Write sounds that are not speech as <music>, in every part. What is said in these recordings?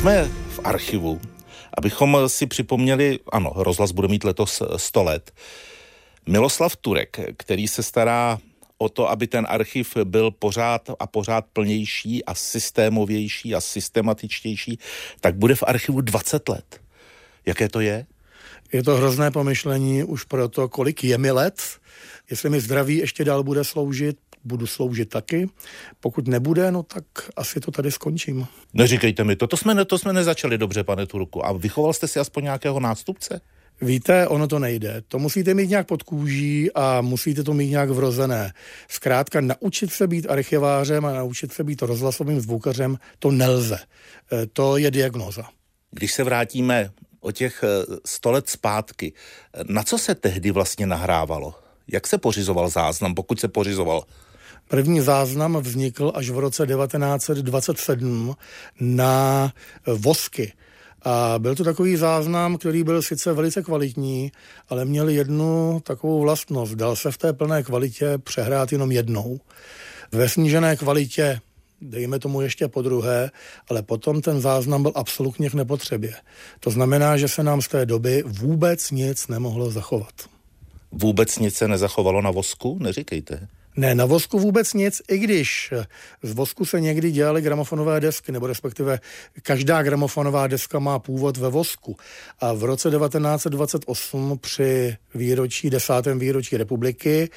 jsme v archivu, abychom si připomněli, ano, rozhlas bude mít letos 100 let. Miloslav Turek, který se stará o to, aby ten archiv byl pořád a pořád plnější a systémovější a systematičtější, tak bude v archivu 20 let. Jaké to je? Je to hrozné pomyšlení už pro to, kolik je mi let, jestli mi zdraví ještě dál bude sloužit, budu sloužit taky. Pokud nebude, no tak asi to tady skončím. Neříkejte mi to, to jsme, to jsme nezačali dobře, pane Turku. A vychoval jste si aspoň nějakého nástupce? Víte, ono to nejde. To musíte mít nějak pod kůží a musíte to mít nějak vrozené. Zkrátka naučit se být archivářem a naučit se být rozhlasovým zvukařem, to nelze. E, to je diagnoza. Když se vrátíme o těch e, sto let zpátky, na co se tehdy vlastně nahrávalo? Jak se pořizoval záznam, pokud se pořizoval? První záznam vznikl až v roce 1927 na vosky. A byl to takový záznam, který byl sice velice kvalitní, ale měl jednu takovou vlastnost. Dal se v té plné kvalitě přehrát jenom jednou. Ve snížené kvalitě dejme tomu ještě po druhé, ale potom ten záznam byl absolutně k nepotřebě. To znamená, že se nám z té doby vůbec nic nemohlo zachovat. Vůbec nic se nezachovalo na vosku? Neříkejte. Ne, na vosku vůbec nic, i když z vosku se někdy dělaly gramofonové desky, nebo respektive každá gramofonová deska má původ ve vosku. A v roce 1928 při výročí, desátém výročí republiky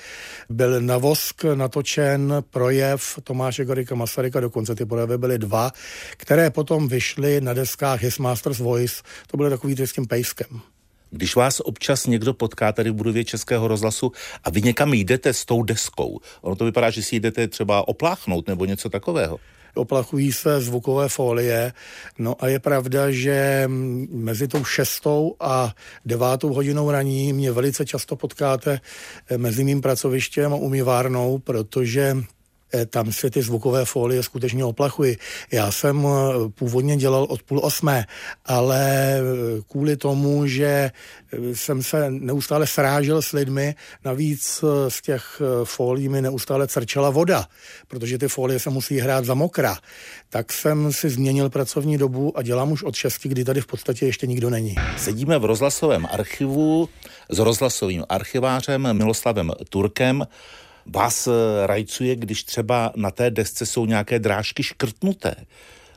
byl na vosk natočen projev Tomáše Garika Masaryka, dokonce ty projevy byly dva, které potom vyšly na deskách His Master's Voice, to byly takový s tím pejskem. Když vás občas někdo potká tady v budově Českého rozhlasu a vy někam jdete s tou deskou, ono to vypadá, že si jdete třeba opláchnout nebo něco takového oplachují se zvukové folie. No a je pravda, že mezi tou šestou a devátou hodinou raní mě velice často potkáte mezi mým pracovištěm a umývárnou, protože tam se ty zvukové folie skutečně oplachují. Já jsem eh, původně dělal od půl osmé, ale eh, kvůli tomu, že jsem se neustále srážel s lidmi, navíc z těch folií mi neustále crčela voda, protože ty folie se musí hrát za mokra, tak jsem si změnil pracovní dobu a dělám už od šesti, kdy tady v podstatě ještě nikdo není. Sedíme v rozhlasovém archivu s rozhlasovým archivářem Miloslavem Turkem. Vás eh, rajcuje, když třeba na té desce jsou nějaké drážky škrtnuté.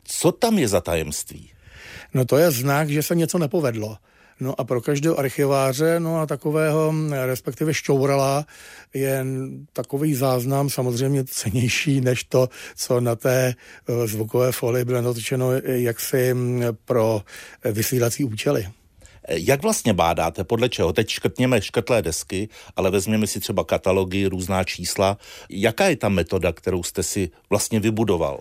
Co tam je za tajemství? No to je znak, že se něco nepovedlo. No a pro každého archiváře, no a takového, respektive šťourala, je takový záznam samozřejmě cenější než to, co na té eh, zvukové folii bylo natočeno jaksi pro vysílací účely. Jak vlastně bádáte, podle čeho? Teď škrtněme škrtlé desky, ale vezměme si třeba katalogy, různá čísla. Jaká je ta metoda, kterou jste si vlastně vybudoval?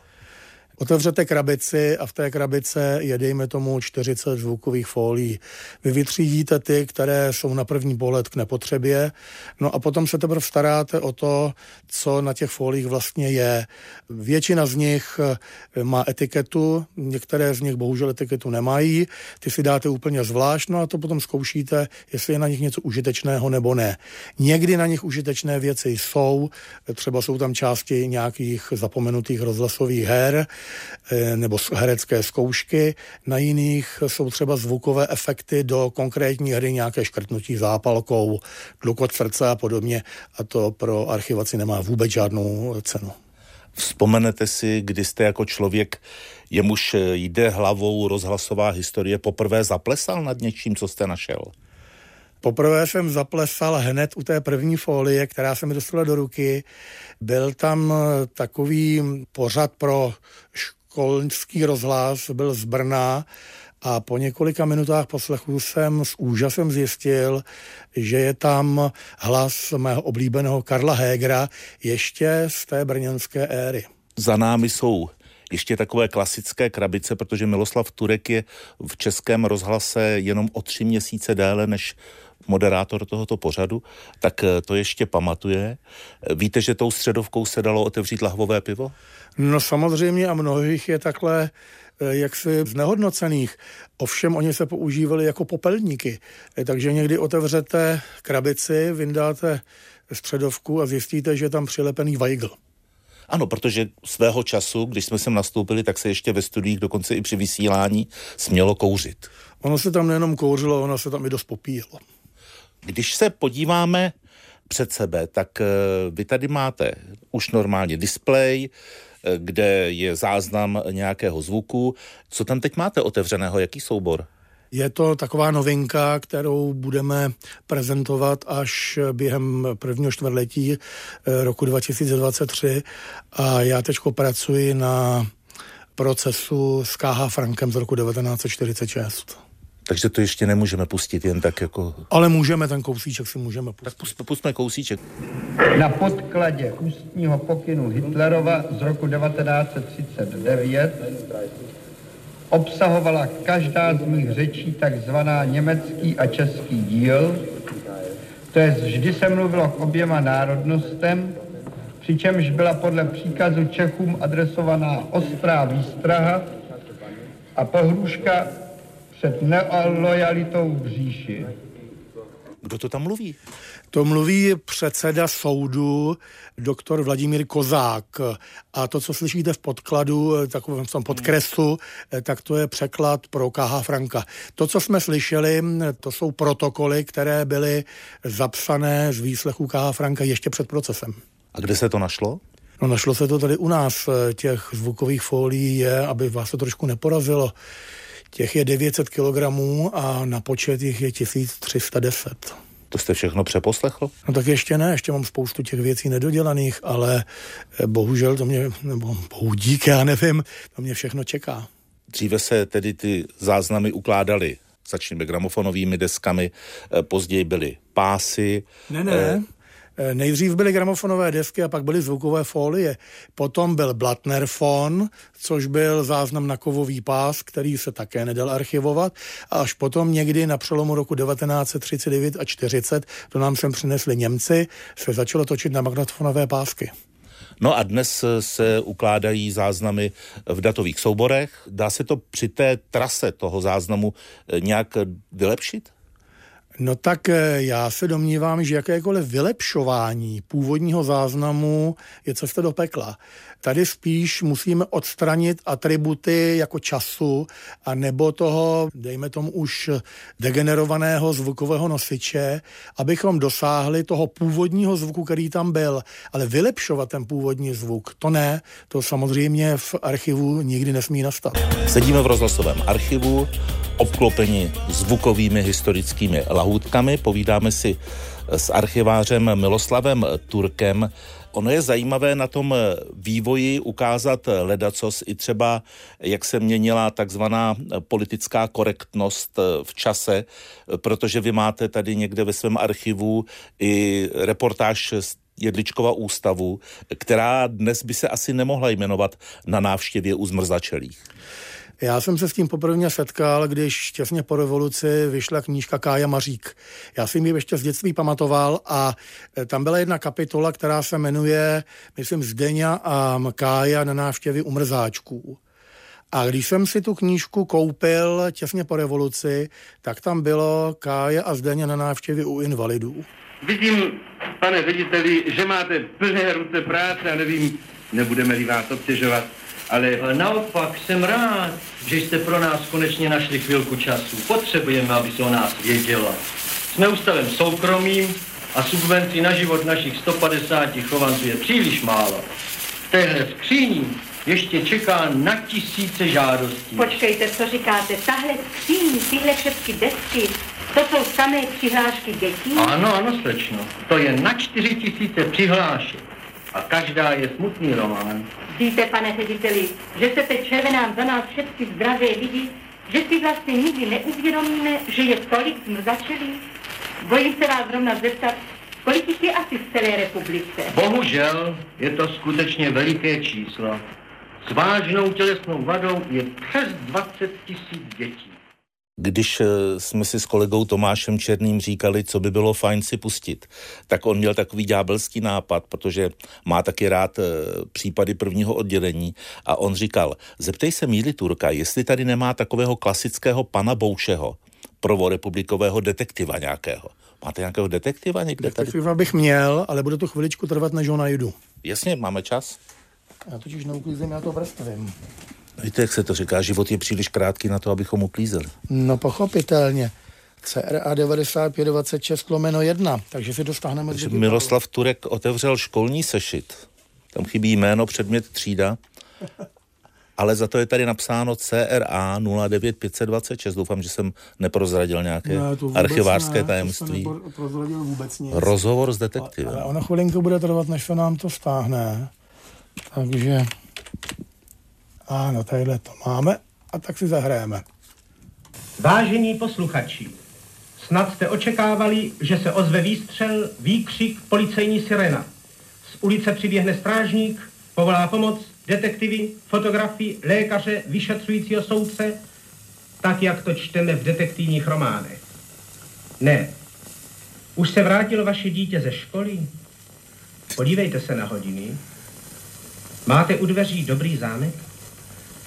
Otevřete krabici a v té krabice je, dejme tomu, 40 zvukových fólií. Vy vytřídíte ty, které jsou na první pohled k nepotřebě, no a potom se teprve staráte o to, co na těch fóliích vlastně je. Většina z nich eh, má etiketu, některé z nich bohužel etiketu nemají, ty si dáte úplně zvlášť, no a to potom zkoušíte, jestli je na nich něco užitečného nebo ne. Někdy na nich užitečné věci jsou, třeba jsou tam části nějakých zapomenutých rozhlasových her, Eh, nebo herecké zkoušky, na jiných jsou třeba zvukové efekty do konkrétní hry, nějaké škrtnutí zápalkou, tlukot srdce a podobně a to pro archivaci nemá vůbec žádnou cenu. Vzpomenete si, kdy jste jako člověk, jemuž jde hlavou rozhlasová historie, poprvé zaplesal nad něčím, co jste našel? Poprvé jsem zaplesal hned u té první folie, která se mi dostala do ruky. Byl tam takový pořad pro školský rozhlas, byl z Brna a po několika minutách poslechu jsem s úžasem zjistil, že je tam hlas mého oblíbeného Karla Hégra ještě z té brněnské éry. Za námi jsou ještě takové klasické krabice, protože Miloslav Turek je v českém rozhlase jenom o tři měsíce déle než moderátor tohoto pořadu, tak eh, to ještě pamatuje. Víte, že tou středovkou se dalo otevřít lahvové pivo? No samozřejmě a mnohých je takhle eh, jaksi znehodnocených. Ovšem oni se používali jako popelníky. Eh, takže někdy otevřete krabici, vyndáte středovku a zjistíte, že je tam přilepený vajgl. Ano, protože svého času, když jsme sem nastoupili, tak se ještě ve studiích, dokonce i při vysílání, smělo kouřit. Ono se tam nejenom kouřilo, ono se tam i dost popíjelo. Když se podíváme před sebe, tak eh, vy tady máte už normálně displej, eh, kde je záznam nějakého zvuku. Co tam teď máte otevřeného? Jaký soubor? Je to taková novinka, kterou budeme prezentovat až během prvního čtvrtletí eh, roku 2023 a já teď pracuji na procesu s KH Frankem z roku 1946. Takže to ještě nemůžeme pustit jen tak jako... Ale můžeme, ten kousíček si můžeme pustit. Tak pust, pustme kousíček. Na podkladě ústního pokynu Hitlerova z roku 1939 obsahovala každá z mých řečí takzvaná německý a český díl, to je vždy se mluvilo k oběma národnostem, přičemž byla podle příkazu Čechům adresovaná ostrá výstraha a pohrůžka před neolojalitou v říši. Kdo to tam mluví? To mluví předseda soudu, doktor Vladimír Kozák. A to, co slyšíte v podkladu, takovém tom podkresu, tak to je překlad pro KH Franka. To, co jsme slyšeli, to jsou protokoly, které byly zapsané z výslechu KH Franka ještě před procesem. A kde se to našlo? No našlo se to tady u nás. Těch zvukových folií je, aby vás to trošku neporazilo. Těch je 900 kg a na počet jich je 1310. To jste všechno přeposlechl? No tak ještě ne, ještě mám spoustu těch věcí nedodělaných, ale eh, bohužel to mě, nebo bohu dík, já nevím, to mě všechno čeká. Dříve se tedy ty záznamy ukládaly začneme gramofonovými deskami, eh, později byly pásy. Ne, ne, Eh, nejdřív byly gramofonové desky a pak byly zvukové folie. Potom byl Blattnerfon, což byl záznam na kovový pás, který se také nedal archivovat. A až potom někdy na přelomu roku 1939 a 40, to nám sem přinesli Němci, se začalo točit na magnetofonové pásky. No a dnes se ukládají záznamy v datových souborech. Dá se to při té trase toho záznamu eh, nějak vylepšit? No tak eh, já se domnívám, že jakékoliv vylepšování původního záznamu je cesta do pekla. Tady spíš musíme odstranit atributy jako času a nebo toho, dejme tomu už degenerovaného zvukového nosiče, abychom dosáhli toho původního zvuku, který tam byl. Ale vylepšovat ten původní zvuk, to ne, to samozřejmě v archivu nikdy nesmí nastat. Sedíme v rozhlasovém archivu, obklopeni zvukovými historickými lahůdkami, povídáme si s archivářem Miloslavem Turkem Ono je zajímavé na tom vývoji ukázat ledacos i třeba, jak se měnila takzvaná politická korektnost v čase, protože vy máte tady někde ve svém archivu i reportáž z Jedličkova ústavu, která dnes by se asi nemohla jmenovat na návštěvě u zmrzačelých. Já jsem se s tím poprvé setkal, když těsně po revoluci vyšla knížka Kája Mařík. Já jsem ji ještě z dětství pamatoval a e, tam byla jedna kapitola, která se jmenuje, myslím, Zdeňa a Kája na návštěvy umrzáčků. A když jsem si tu knížku koupil těsně po revoluci, tak tam bylo Kája a Zdeňa na návštěvy u invalidů. Vidím, pane řediteli, že máte plné ruce práce a nevím, nebudeme-li vás obtěžovat ale naopak jsem rád, že jste pro nás konečně našli chvilku času. Potřebujeme, aby se o nás vědělo. Jsme ústavem soukromým a subvencí na život našich 150 chovanců je příliš málo. V téhle skříni ještě čeká na tisíce žádostí. Počkejte, co říkáte, tahle skříň, tyhle všechny desky, to jsou samé přihlášky dětí? Ano, ano, slečno. To je na čtyři tisíce přihlášek. A každá je smutný román. Víte, pane řediteli, že se teď červenám za nás všetky zdravé lidi, že si vlastně nikdy neuvědomíme, že je tolik zmrzačelí? Bojím se vás zrovna zeptat, kolik jich je asi v celé republice? Bohužel je to skutečně veliké číslo. S vážnou tělesnou vadou je přes 20 tisíc dětí. Když eh, jsme si s kolegou Tomášem Černým říkali, co by bylo fajn si pustit, tak on měl takový ďábelský nápad, protože má taky rád eh, případy prvního oddělení a on říkal, zeptej se Míly Turka, jestli tady nemá takového klasického pana Boušeho, prvorepublikového detektiva nějakého. Máte nějakého detektiva někde tady? Detektiva bych měl, ale bude to chviličku trvat, než ho najdu. Jasně, máme čas. Já totiž neuklízím, já to vrstvím. Víte, jak se to říká, život je příliš krátký na to, abychom uklízeli. No pochopitelně. CRA 9526 lomeno 1, takže si dostáhneme Takže Miroslav Turek otevřel školní sešit. Tam chybí jméno, předmět, třída. Ale za to je tady napsáno CRA 09526. Doufám, že jsem neprozradil nějaké ne, archivářské ne, tajemství. To neprozradil vůbec nic. Rozhovor s detektivem. Ale ono chvilinku bude trvat, než se nám to stáhne. Takže ano, tadyhle to máme a tak si zahrajeme. Vážení posluchači, snad jste očekávali, že se ozve výstřel, výkřik, policejní sirena. Z ulice přiběhne strážník, povolá pomoc, detektivy, fotografy, lékaře, vyšetřujícího soudce, tak, jak to čteme v detektivních románech. Ne. Už se vrátilo vaše dítě ze školy? Podívejte se na hodiny. Máte u dveří dobrý zámek?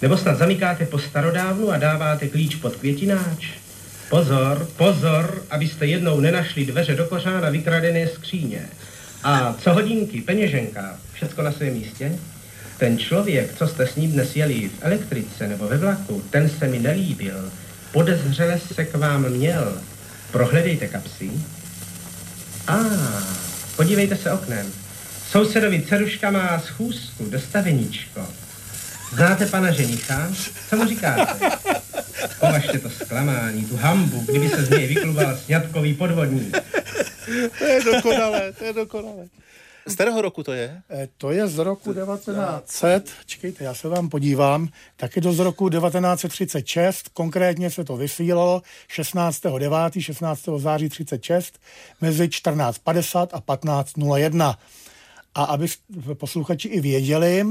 Nebo snad zamykáte po starodávnu a dáváte klíč pod květináč? Pozor, pozor, abyste jednou nenašli dveře do kořána vykradené skříně. A co hodinky, peněženka, všecko na svém místě? Ten člověk, co jste s ním dnes jeli v elektrice nebo ve vlaku, ten se mi nelíbil. Podezřele se k vám měl. Prohledejte kapsy. A, ah, podívejte se oknem. Sousedovi Ceruška má schůzku, dostaveníčko. Znáte pana ženicha? Co mu říkáte? Považte to zklamání, tu hambu, kdyby se z něj vyklubal sňatkový podvodník. To je dokonalé, to je dokonalé. Z kterého roku to je? Eh, to je z roku 1900, čekejte, já se vám podívám, taky do z roku 1936, konkrétně se to vysílalo 16.9., 16. září 36, mezi 14.50 a 15.01. A aby posluchači i věděli,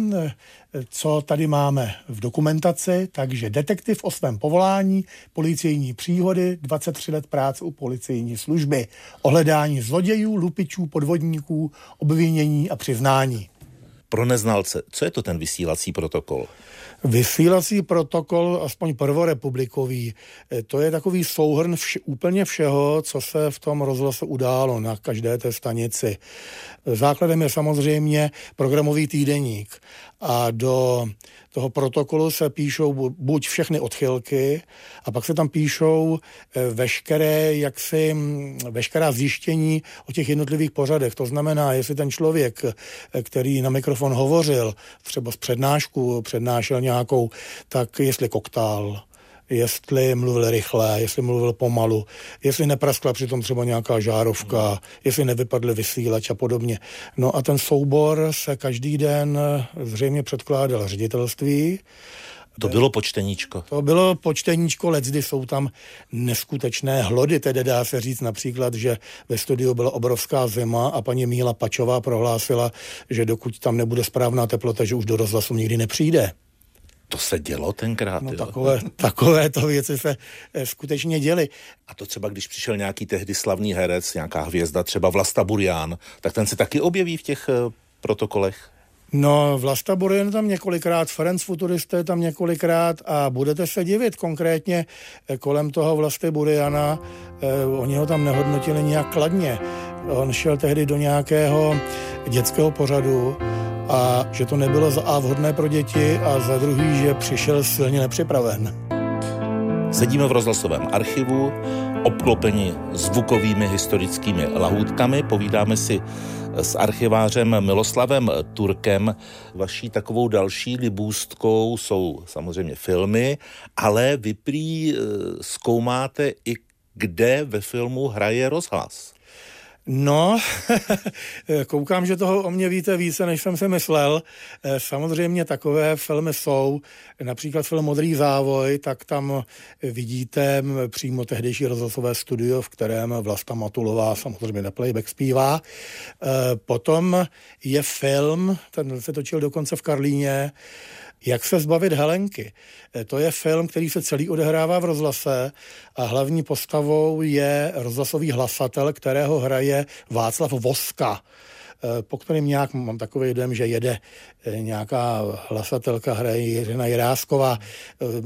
co tady máme v dokumentaci, takže detektiv o svém povolání, policejní příhody, 23 let práce u policejní služby, ohledání zlodějů, lupičů, podvodníků, obvinění a přiznání. Pro neznalce, co je to ten vysílací protokol? Vysílací protokol, aspoň prvorepublikový, eh, to je takový souhrn vš- úplně všeho, co se v tom rozhlase událo na každé té stanici. Základem je samozřejmě programový týdeník a do toho protokolu se píšou buď všechny odchylky a pak se tam píšou eh, veškeré, jaksi, mm, veškerá zjištění o těch jednotlivých pořadech. To znamená, jestli ten člověk, eh, který na mikrofon hovořil, třeba z přednášku přednášel nějakou, tak jestli koktál, jestli mluvil rychle, jestli mluvil pomalu, jestli nepraskla přitom třeba nějaká žárovka, jestli nevypadly vysílač a podobně. No a ten soubor se každý den zřejmě předkládal ředitelství. To bylo počteníčko. To bylo počteníčko, let kdy jsou tam neskutečné hlody, tedy dá se říct například, že ve studiu byla obrovská zima a paní Míla Pačová prohlásila, že dokud tam nebude správná teplota, že už do rozhlasu nikdy nepřijde. To se dělo tenkrát. No, takové, <laughs> takové to věci se eh, skutečně děly. A to třeba, když přišel nějaký tehdy slavný herec, nějaká hvězda, třeba Vlasta Burian, tak ten se taky objeví v těch eh, protokolech? No, Vlasta Burian tam několikrát, Ferenc Futurista je tam několikrát a budete se divit konkrétně eh, kolem toho Vlasty Buriana. Eh, oni ho tam nehodnotili nějak kladně. On šel tehdy do nějakého dětského pořadu a že to nebylo za A vhodné pro děti a za druhý, že přišel silně nepřipraven. Sedíme v rozhlasovém archivu, obklopeni zvukovými historickými lahůdkami, povídáme si s archivářem Miloslavem Turkem. Vaší takovou další libůstkou jsou samozřejmě filmy, ale vy prý eh, zkoumáte i kde ve filmu hraje rozhlas. No, <laughs> koukám, že toho o mě víte více, než jsem si myslel. Eh, samozřejmě takové filmy jsou, například film Modrý závoj, tak tam vidíte přímo tehdejší rozhlasové studio, v kterém Vlasta Matulová samozřejmě na playback zpívá. Eh, potom je film, ten se točil dokonce v Karlíně, jak se zbavit Helenky. Eh, to je film, který se celý odehrává v rozhlase a hlavní postavou je rozhlasový hlasatel, kterého hraje Václav Voska. Po kterém nějak mám takový dojem, že jede nějaká hlasatelka, hraje Jiřina Jirásková.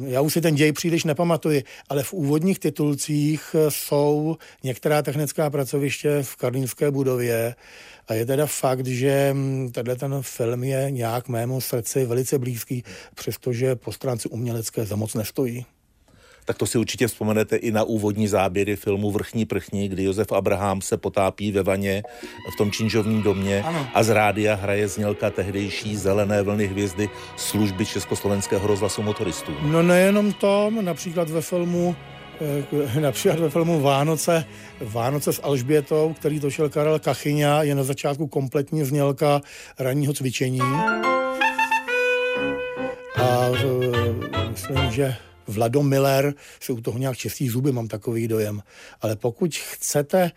Já už si ten děj příliš nepamatuji, ale v úvodních titulcích jsou některá technická pracoviště v Karlínské budově a je teda fakt, že mm, tenhle ten film je nějak mému srdci velice blízký, přestože po stránce umělecké za moc nestojí tak to si určitě vzpomenete i na úvodní záběry filmu Vrchní prchní, kdy Josef Abraham se potápí ve vaně v tom činžovním domě ano. a z rádia hraje znělka tehdejší zelené vlny hvězdy služby Československého rozhlasu motoristů. No nejenom to, například ve filmu eh, <laughs> například ve filmu Vánoce, Vánoce s Alžbětou, který točil Karel Kachyňa, je na začátku kompletní znělka ranního cvičení. A eh, myslím, že Vlado Miller u toho nějak čistí zuby, mám takový dojem. Ale pokud chcete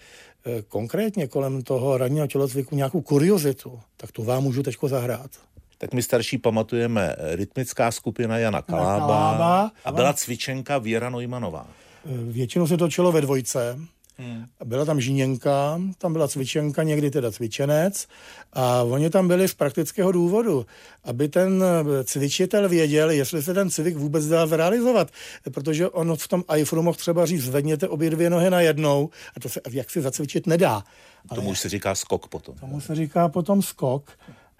eh, konkrétně kolem toho ranního tělocviku nějakou kuriozitu, tak to vám můžu teď zahrát. Tak my starší pamatujeme eh, rytmická skupina Jana Kalába, Kalába a byla cvičenka Věra Nojmanová. Eh, většinou se točilo ve dvojce, Hmm. Byla tam žíněnka, tam byla cvičenka, někdy teda cvičenec a oni tam byli z praktického důvodu, aby ten cvičitel věděl, jestli se ten cvik vůbec dá zrealizovat, protože on v tom iPhoneu mohl třeba říct, zvedněte obě dvě nohy na jednou a to se jak si zacvičit nedá. Ale tomu už se říká skok potom. Tomu se říká potom skok.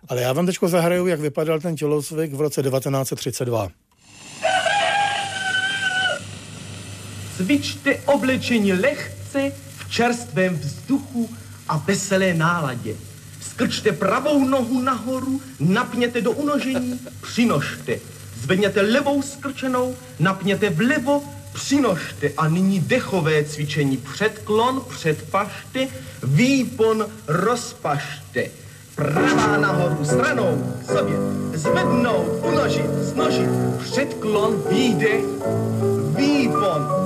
Ale já vám teď zahraju, jak vypadal ten tělocvik v roce 1932. Cvičte oblečení lehce v čerstvém vzduchu a veselé náladě. Skrčte pravou nohu nahoru, napněte do unožení, přinožte. Zvedněte levou skrčenou, napněte vlevo, přinožte. A nyní dechové cvičení. Předklon, předpašte, výpon, rozpašte. Pravá nahoru stranou sobě. Zvednout, unožit, znožit. Předklon, výdech, výpon,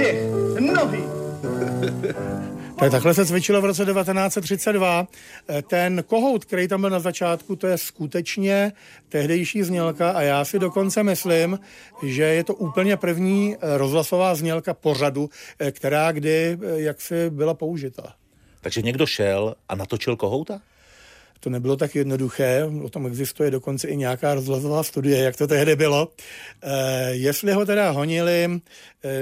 vdech, nohy, <laughs> tak takhle se cvičilo v roce 1932. Eh, ten kohout, který tam byl na začátku, to je skutečně tehdejší znělka a já si dokonce myslím, že je to úplně první eh, rozhlasová znělka pořadu, eh, která kdy jaksi byla použita. Takže někdo šel a natočil kohouta? To nebylo tak jednoduché, o tom existuje dokonce i nějaká rozhlasová studie, jak to tehdy bylo. E, jestli ho teda honili e,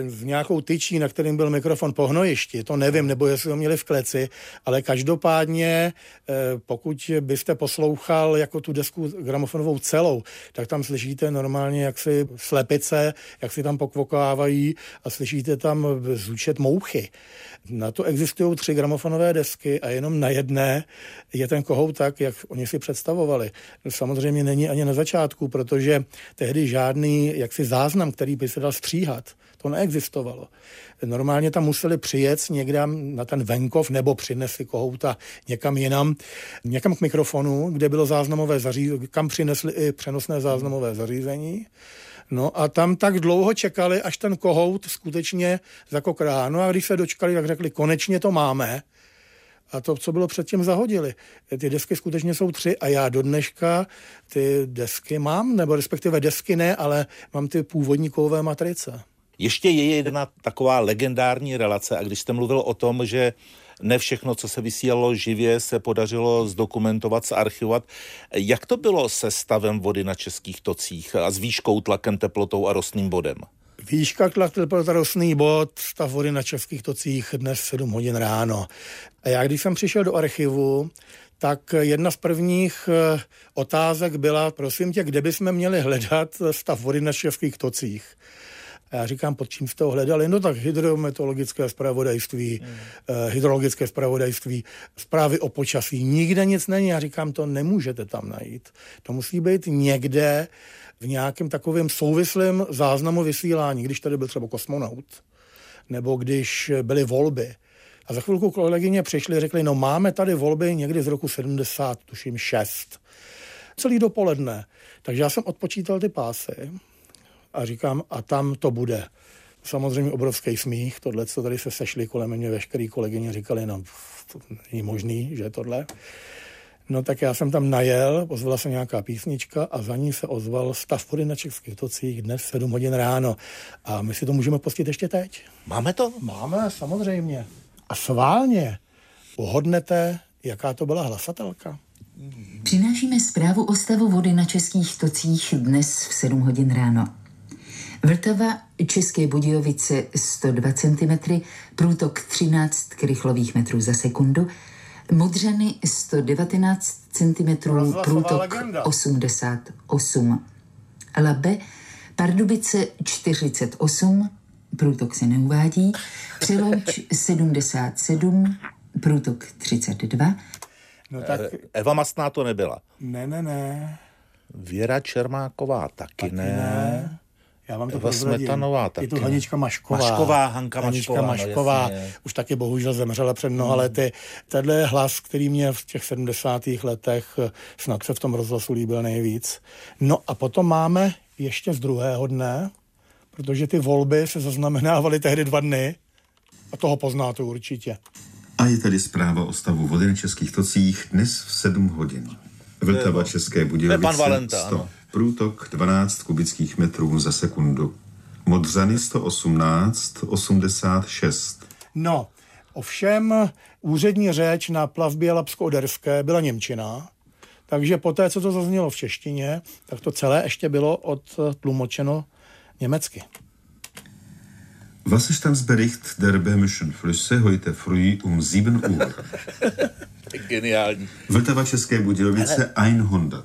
v nějakou tyčí, na kterým byl mikrofon po hnojišti, to nevím, nebo jestli ho měli v kleci, ale každopádně, e, pokud byste poslouchal jako tu desku gramofonovou celou, tak tam slyšíte normálně, jak si slepice, jak si tam pokvokávají a slyšíte tam zúčet mouchy. Na to existují tři gramofonové desky a jenom na jedné je ten kohout tak, jak oni si představovali. Samozřejmě není ani na začátku, protože tehdy žádný jaksi záznam, který by se dal stříhat, to neexistovalo. Normálně tam museli přijet někde na ten venkov nebo přinesli kohouta někam jinam, někam k mikrofonu, kde bylo záznamové zařízení, kam přinesli i přenosné záznamové zařízení No a tam tak dlouho čekali, až ten kohout skutečně zakokrá. No a když se dočkali, tak řekli, konečně to máme. A to, co bylo předtím, zahodili. Ty desky skutečně jsou tři a já do dneška ty desky mám, nebo respektive desky ne, ale mám ty původní kovové matrice. Ještě je jedna taková legendární relace a když jste mluvil o tom, že ne všechno, co se vysílalo živě, se podařilo zdokumentovat, zarchivovat. Jak to bylo se stavem vody na českých tocích a s výškou, tlakem, teplotou a rostným bodem? Výška, tlak, teplota, rostný bod, stav vody na českých tocích dnes 7 hodin ráno. A já, když jsem přišel do archivu, tak jedna z prvních eh, otázek byla, prosím tě, kde bychom měli hledat stav vody na českých tocích. A já říkám, pod čím jste ho hledali? No tak hydrometeorologické zpravodajství, hmm. uh, hydrologické zpravodajství, zprávy o počasí. Nikde nic není. Já říkám, to nemůžete tam najít. To musí být někde v nějakém takovém souvislém záznamu vysílání, když tady byl třeba kosmonaut, nebo když byly volby. A za chvilku kolegyně přišli a řekli, no máme tady volby někdy z roku 70, tuším 6. Celý dopoledne. Takže já jsem odpočítal ty pásy a říkám, a tam to bude. Samozřejmě obrovský smích, tohle, co tady se sešli kolem mě, veškerý kolegyně říkali, no to není možný, že tohle. No tak já jsem tam najel, ozvala se nějaká písnička a za ní se ozval stav vody na Českých tocích dnes 7 hodin ráno. A my si to můžeme pustit ještě teď. Máme to? Máme, samozřejmě. A sválně uhodnete, jaká to byla hlasatelka? Přinášíme zprávu o stavu vody na českých tocích dnes v 7 hodin ráno. Vltava, České Budějovice 102 cm, průtok 13 krychlových metrů za sekundu, Modřany 119 cm, průtok 88. Labe, Pardubice 48, průtok se neuvádí, Přelouč 77, průtok 32. No tak... Eh, Eva Mastná to nebyla. Ne, ne, ne. Věra Čermáková taky, taky ne. ne. Já vám to Eva Smetanová taky. Je to Hanička Mašková. Mašková, Hanka Hanička Mašková. Mašková. No, už taky bohužel zemřela před mnoha hmm. lety. Tenhle je hlas, který mě v těch 70. letech eh, snad se v tom rozhlasu líbil nejvíc. No a potom máme ještě z druhého dne, protože ty volby se zaznamenávaly tehdy dva dny. A toho poznáte určitě. A je tady zpráva o stavu vody na českých tocích dnes v 7 hodin. Vltava České Budějovice pan Valenta, 100, ano. průtok 12 kubických metrů za sekundu. Modřany 118, 86. No, ovšem úřední řeč na plavbě Lapsko-Oderské byla Němčina, takže poté, co to zaznělo v češtině, tak to celé ještě bylo odtlumočeno německy. Was ist das Bericht der böhmischen Flüsse heute früh um 7 Uhr? <laughs> Geniální. Vltava České Budějovice Ale... 100.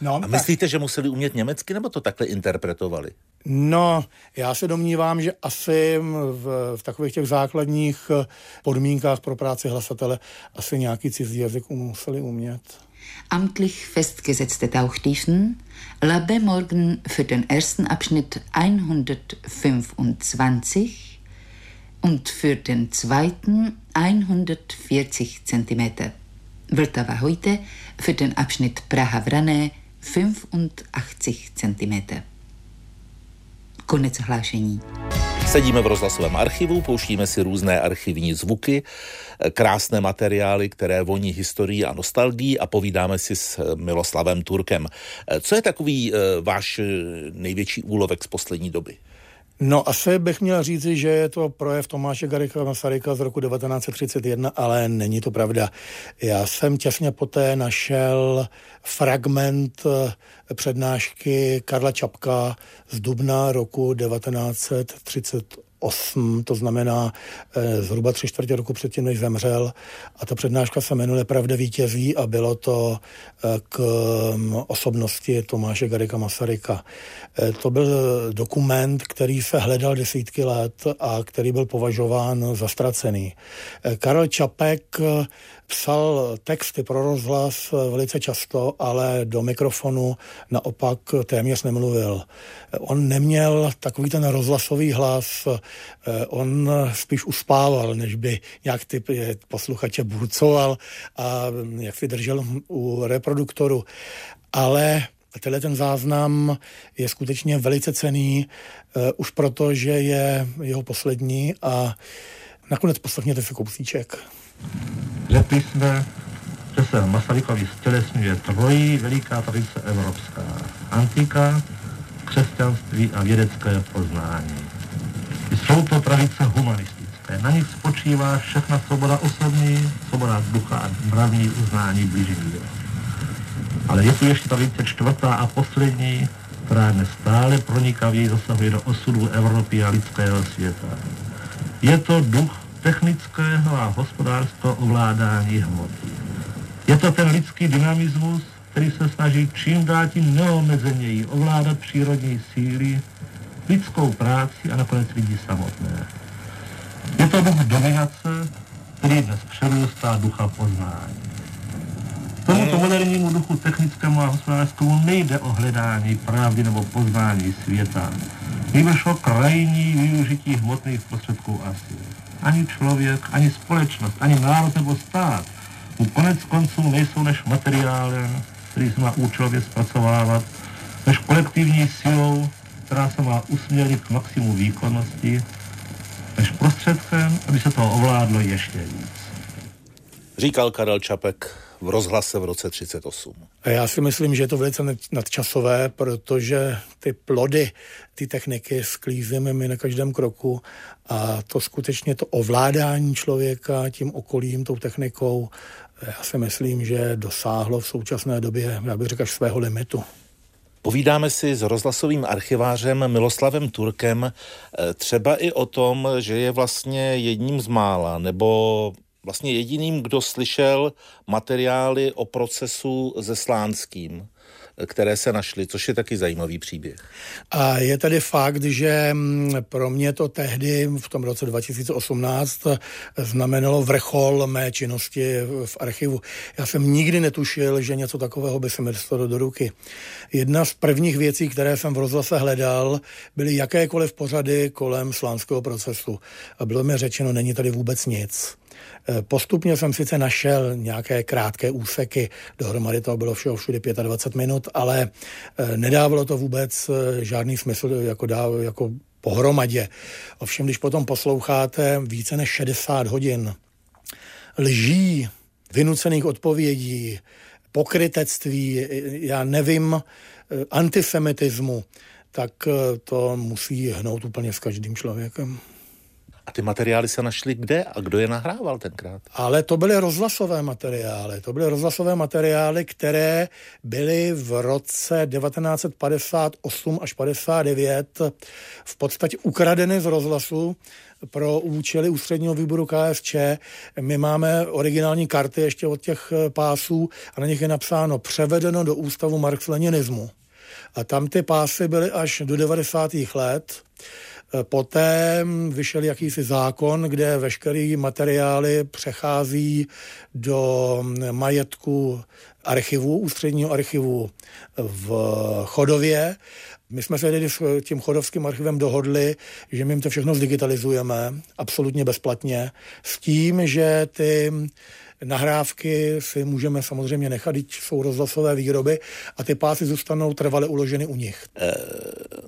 No, a myslíte, že museli umět německy, nebo to takhle interpretovali? No, já se domnívám, že asi v, v takových těch základních eh, podmínkách pro práci hlasatele asi nějaký cizí jazyk museli umět. Amtlich festgesetzte Tauchtiefen Labe morgen für den ersten Abschnitt 125 und für den zweiten 140 cm. Vltava heute für den Abschnitt Praha-Vrané 85 cm. Konec hlášení. Sedíme v rozhlasovém archivu, pouštíme si různé archivní zvuky, krásné materiály, které voní historií a nostalgií a povídáme si s Miloslavem Turkem. Co je takový eh, váš eh, největší úlovek z poslední doby? No asi bych měl říci, že je to projev Tomáše Garika Masaryka z roku 1931, ale není to pravda. Já jsem těsně poté našel fragment eh, přednášky Karla Čapka z dubna roku 1930 8, to znamená eh, zhruba tři čtvrtě roku předtím, než zemřel. A ta přednáška se jmenuje Pravda vítězí a bylo to eh, k mm, osobnosti Tomáše Garika Masaryka. Eh, to byl dokument, který se hledal desítky let a který byl považován za ztracený. Karel Čapek psal texty pro rozhlas velice často, ale do mikrofonu naopak téměř nemluvil. On neměl takový ten rozhlasový hlas, on spíš uspával, než by nějak ty posluchače burcoval a jak si držel u reproduktoru. Ale tenhle ten záznam je skutečně velice cený, už proto, že je jeho poslední a nakonec poslechněte si kousíček. Řekli jsme, že se Masarykovi stělesňuje trojí veliká tradice evropská. Antika, křesťanství a vědecké poznání. Jsou to tradice humanistické. Na nich spočívá všechna svoboda osobní, svoboda ducha a mravní uznání bližního. Ale je tu ještě tradice čtvrtá a poslední, která dnes stále pronikavěji zasahuje do osudu Evropy a lidského světa. Je to duch technického a hospodářského ovládání hmoty. Je to ten lidský dynamismus, který se snaží čím dál tím neomezeněji ovládat přírodní síly, lidskou práci a nakonec lidi samotné. Je to duch dominace, který dnes přerůstá ducha poznání. Tomuto modernímu duchu technickému a hospodářskému nejde o hledání pravdy nebo poznání světa, nejbrž o krajní využití hmotných prostředků asi ani člověk, ani společnost, ani národ nebo stát u konec konců nejsou než materiálem, který se má účelově zpracovávat, než kolektivní silou, která se má usměrnit k maximu výkonnosti, než prostředkem, aby se toho ovládlo ještě víc. Říkal Karel Čapek v rozhlase v roce 38. A já si myslím, že je to velice nadčasové, protože ty plody, ty techniky sklízíme my na každém kroku a to skutečně to ovládání člověka tím okolím, tou technikou já si myslím, že dosáhlo v současné době, já bych řekl, až svého limitu. Povídáme si s rozhlasovým archivářem Miloslavem Turkem eh, třeba i o tom, že je vlastně jedním z mála, nebo vlastně jediným, kdo slyšel materiály o procesu se Slánským které se našly, což je taky zajímavý příběh. A je tady fakt, že mm, pro mě to tehdy v tom roce 2018 znamenalo vrchol mé činnosti v archivu. Já jsem nikdy netušil, že něco takového by se mi dostalo do ruky. Jedna z prvních věcí, které jsem v rozhlase hledal, byly jakékoliv pořady kolem slánského procesu. A bylo mi řečeno, není tady vůbec nic. Eh, postupně jsem sice našel nějaké krátké úseky, dohromady to bylo všeho všude 25 minut, ale eh, nedávalo to vůbec eh, žádný smysl jako, dá, jako pohromadě. Ovšem, když potom posloucháte více než 60 hodin lží, vynucených odpovědí, pokrytectví, já nevím, antisemitismu, tak to musí hnout úplně s každým člověkem. A ty materiály se našly kde a kdo je nahrával tenkrát? Ale to byly rozhlasové materiály. To byly rozhlasové materiály, které byly v roce 1958 až 59 v podstatě ukradeny z rozhlasu pro účely ústředního výboru KSČ. My máme originální karty ještě od těch pásů a na nich je napsáno převedeno do ústavu Marx-Leninismu. A tam ty pásy byly až do 90. let Poté vyšel jakýsi zákon, kde veškerý materiály přechází do majetku archivu, ústředního archivu v Chodově. My jsme se tedy s tím chodovským archivem dohodli, že my jim to všechno zdigitalizujeme, absolutně bezplatně, s tím, že ty Nahrávky si můžeme samozřejmě nechat, když jsou rozhlasové výroby a ty pásy zůstanou trvale uloženy u nich. E,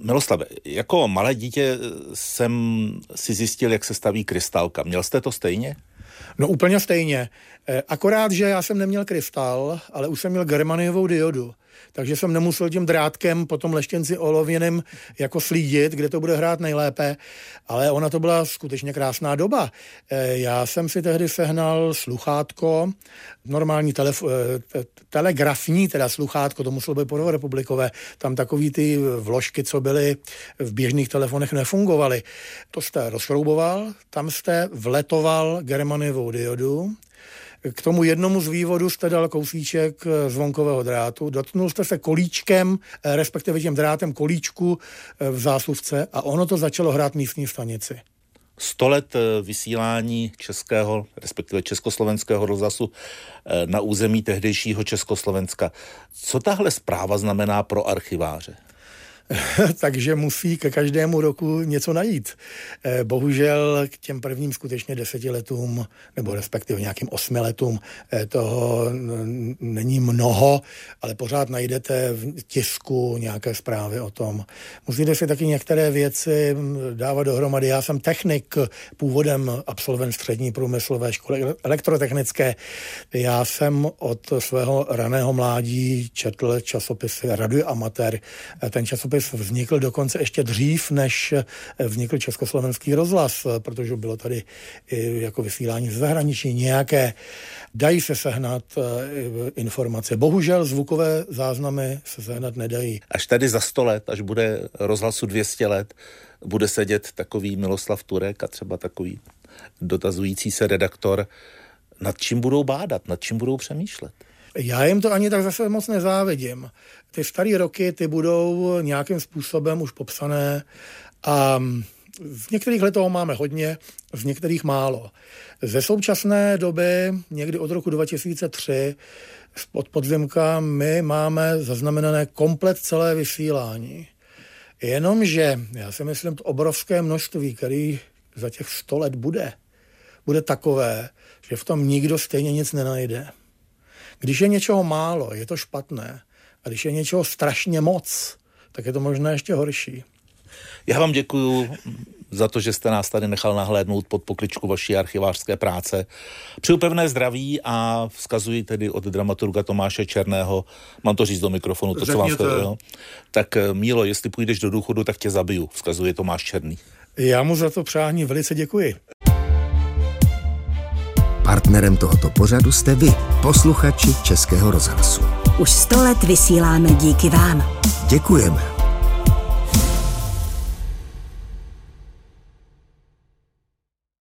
Miloslave, jako malé dítě jsem si zjistil, jak se staví krystalka. Měl jste to stejně? No úplně stejně. E, akorát, že já jsem neměl krystal, ale už jsem měl germaniovou diodu takže jsem nemusel tím drátkem po tom leštěnci olověném jako slídit, kde to bude hrát nejlépe, ale ona to byla skutečně krásná doba. Eh, já jsem si tehdy sehnal sluchátko, normální telef- eh, telegrafní teda sluchátko, to muselo být republikové, tam takový ty vložky, co byly v běžných telefonech, nefungovaly. To jste rozšrouboval, tam jste vletoval germanivou diodu, k tomu jednomu z vývodů jste dal kousíček eh, zvonkového drátu, dotknul jste se kolíčkem, eh, respektive tím drátem kolíčku eh, v zásuvce a ono to začalo hrát místní stanici. 100 let vysílání českého, respektive československého rozhlasu na území tehdejšího Československa. Co tahle zpráva znamená pro archiváře? <laughs> takže musí ke každému roku něco najít. Eh, bohužel k těm prvním skutečně deseti letům, nebo respektive nějakým osmi letům, eh, toho není mnoho, ale pořád najdete v tisku nějaké zprávy o tom. Musíte si taky některé věci hm, dávat dohromady. Já jsem technik, původem absolvent střední průmyslové školy elektrotechnické. Já jsem od svého raného mládí četl časopisy Radio Amatér. Eh, ten časopis časopis vznikl dokonce ještě dřív, než vznikl Československý rozhlas, protože bylo tady jako vysílání z zahraničí nějaké. Dají se sehnat eh, informace. Bohužel zvukové záznamy se sehnat nedají. Až tady za 100 let, až bude rozhlasu 200 let, bude sedět takový Miloslav Turek a třeba takový dotazující se redaktor, nad čím budou bádat, nad čím budou přemýšlet. Já jim to ani tak zase moc nezávidím. Ty staré roky, ty budou nějakým způsobem už popsané a z některých let toho máme hodně, z některých málo. Ze současné doby, někdy od roku 2003, od podzimka, my máme zaznamenané komplet celé vysílání. Jenomže, já si myslím, to obrovské množství, který za těch 100 let bude, bude takové, že v tom nikdo stejně nic nenajde. Když je něčeho málo, je to špatné. A když je něčeho strašně moc, tak je to možná ještě horší. Já vám děkuji za to, že jste nás tady nechal nahlédnout pod pokličku vaší archivářské práce. Přeju pevné zdraví a vzkazuji tedy od dramaturga Tomáše Černého, mám to říct do mikrofonu, to, co vám vzkazuji, tak eh, Mílo, jestli půjdeš do důchodu, tak tě zabiju, vzkazuje Tomáš Černý. Já mu za to přání velice děkuji. Partnerem tohoto pořadu jste vy, posluchači Českého rozhlasu. Už sto let vysíláme díky vám. Děkujeme.